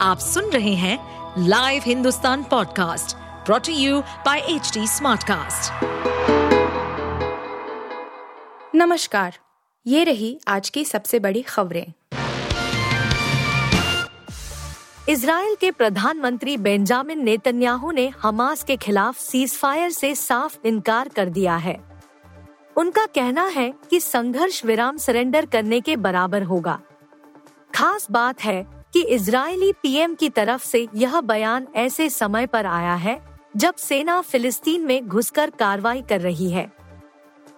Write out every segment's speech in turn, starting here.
आप सुन रहे हैं live Hindustan podcast brought to you by H smartcast. नमस्कार, ये रही आज की सबसे बड़ी खबरें। इसराइल के प्रधानमंत्री बेंजामिन नेतन्याहू ने हमास के खिलाफ सीजफायर से साफ़ इनकार कर दिया है। उनका कहना है कि संघर्ष विराम सरेंडर करने के बराबर होगा। खास बात है कि इजरायली पीएम की तरफ़ से यह बयान ऐसे समय पर आया है, जब सेना फिलिस्तीन में घुसकर कार्रवाई कर रही है।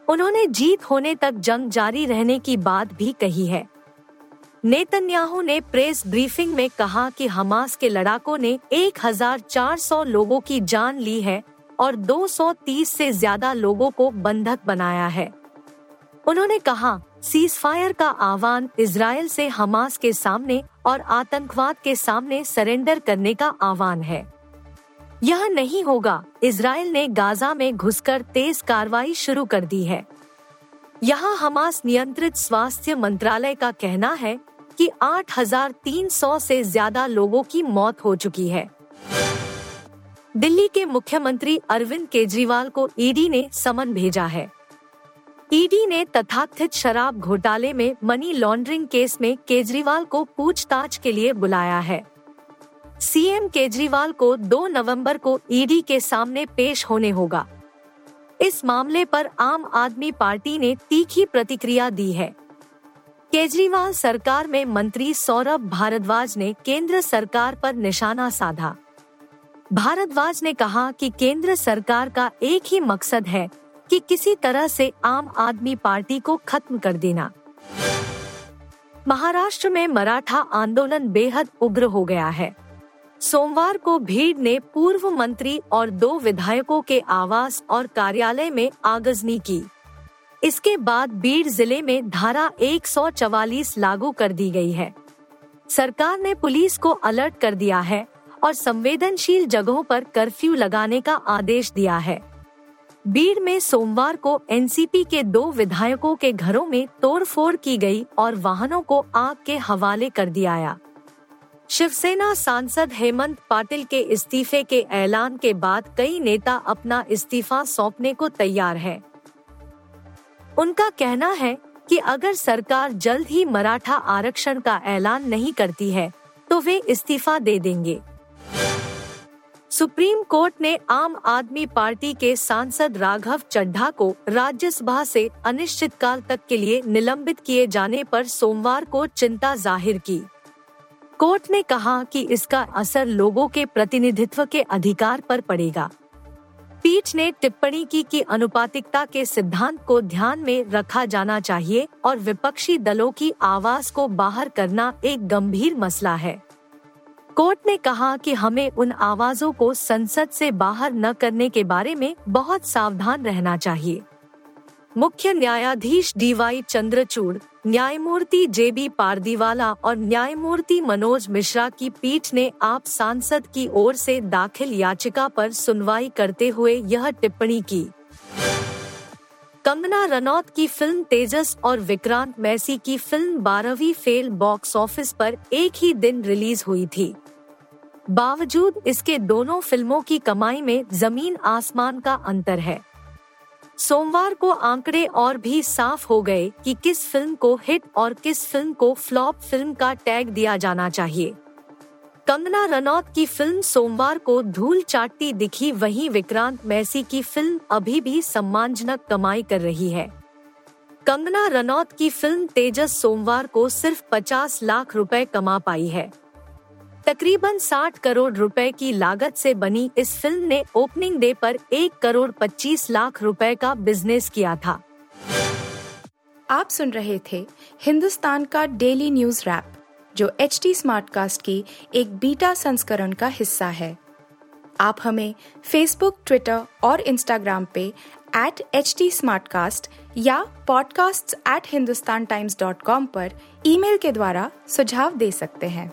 उन्होंने जीत होने तक जंग जारी रहने की बात भी कही है। नेतन्याहू ने प्रेस ब्रीफिंग में कहा कि हमास के लड़ाकों ने 1400 लोगों की जान ली है और 230 से ज़्यादा लोगों को बंधक बनाया है। उन्होंने कहा सीज फायर का आह्वान इसराइल से हमास के सामने और आतंकवाद के सामने सरेंडर करने का आह्वान है। यह नहीं होगा इसराइल ने गाजा में घुसकर तेज कार्रवाई शुरू कर दी है। यहाँ हमास नियंत्रित स्वास्थ्य मंत्रालय का कहना है कि 8,300 से ज़्यादा लोगों की मौत हो चुकी है। दिल्ली के मुख्यमंत्री अरविंद केजरीवाल को ईडी ने समन भेजा है। ईडी ने तथाकथित शराब घोटाले में मनी लॉन्ड्रिंग केस में केजरीवाल को पूछताछ के लिए बुलाया है। सीएम केजरीवाल को 2 नवंबर को ईडी के सामने पेश होने होगा। इस मामले पर आम आदमी पार्टी ने तीखी प्रतिक्रिया दी है। केजरीवाल सरकार में मंत्री सौरभ भारद्वाज ने केंद्र सरकार पर निशाना साधा। भारद्वाज ने कहा कि केंद्र सरकार का एक ही मकसद है कि किसी तरह से आम आदमी पार्टी को खत्म कर देना। महाराष्ट्र में मराठा आंदोलन बेहद उग्र हो गया है। सोमवार को भीड़ ने पूर्व मंत्री और दो विधायकों के आवास और कार्यालय में आगजनी की। इसके बाद बीड़ ज़िले में धारा 144 लागू कर दी गई है। सरकार ने पुलिस को अलर्ट कर दिया है और संवेदनशील जगहों पर कर्फ्यू लगाने का आदेश दिया है। बीड़ में सोमवार को एनसीपी के दो विधायकों के घरों में तोड़फोड़ की गई और वाहनों को आग के हवाले कर दिया शिवसेना सांसद हेमंत पाटिल के इस्तीफे के ऐलान के बाद कई नेता अपना इस्तीफा सौंपने को तैयार हैं। उनका कहना है कि अगर सरकार जल्द ही मराठा आरक्षण का ऐलान नहीं करती है तो वे इस्तीफा दे देंगे सुप्रीम कोर्ट ने आम आदमी पार्टी के सांसद राघव चड्ढा को राज्यसभा से अनिश्चितकाल तक के लिए निलंबित किए जाने पर सोमवार को चिंता ज़ाहिर की। कोर्ट ने कहा कि इसका असर लोगों के प्रतिनिधित्व के अधिकार पर पड़ेगा। पीठ ने टिप्पणी की कि अनुपातिकता के सिद्धांत को ध्यान में रखा जाना चाहिए और विपक्षी दलों की आवाज़ को बाहर करना एक गंभीर मसला है। कोर्ट ने कहा कि हमें उन आवाजों को संसद से बाहर न करने के बारे में बहुत सावधान रहना चाहिए। मुख्य न्यायाधीश डी वाई चंद्रचूड़, न्यायमूर्ति जे बी पारदीवाला और न्यायमूर्ति मनोज मिश्रा की पीठ ने आप सांसद की ओर से दाखिल याचिका पर सुनवाई करते हुए यह टिप्पणी की। कंगना रनौत की फ़िल्म तेजस और विक्रांत मैसी की फ़िल्म बारहवीं फेल बॉक्स ऑफ़िस पर एक ही दिन रिलीज़ हुई थी। बावजूद इसके दोनों फ़िल्मों की कमाई में ज़मीन आसमान का अंतर है। सोमवार को आंकड़े और भी साफ़ हो गए कि किस फ़िल्म को हिट और किस फ़िल्म को फ्लॉप फ़िल्म का टैग दिया जाना चाहिए। कंगना रनौत की फ़िल्म सोमवार को धूल चाटती दिखी वहीं विक्रांत मैसी की फ़िल्म अभी भी सम्मानजनक कमाई कर रही है। कंगना रनौत की फ़िल्म तेजस सोमवार को सिर्फ़ 50 लाख रुपए कमा पाई है। तकरीबन 60 करोड़ रुपए की लागत से बनी इस फ़िल्म ने ओपनिंग डे पर एक करोड़ 25 लाख रुपए का बिज़नेस किया था। आप सुन रहे थे हिंदुस्तान का डेली न्यूज़ रैप, जो एच टी स्मार्ट कास्ट की एक बीटा संस्करण का हिस्सा है। आप हमें फेसबुक ट्विटर और इंस्टाग्राम पे एट एच टी या podcasts@hindustantimes.com पर ईमेल के द्वारा सुझाव दे सकते हैं।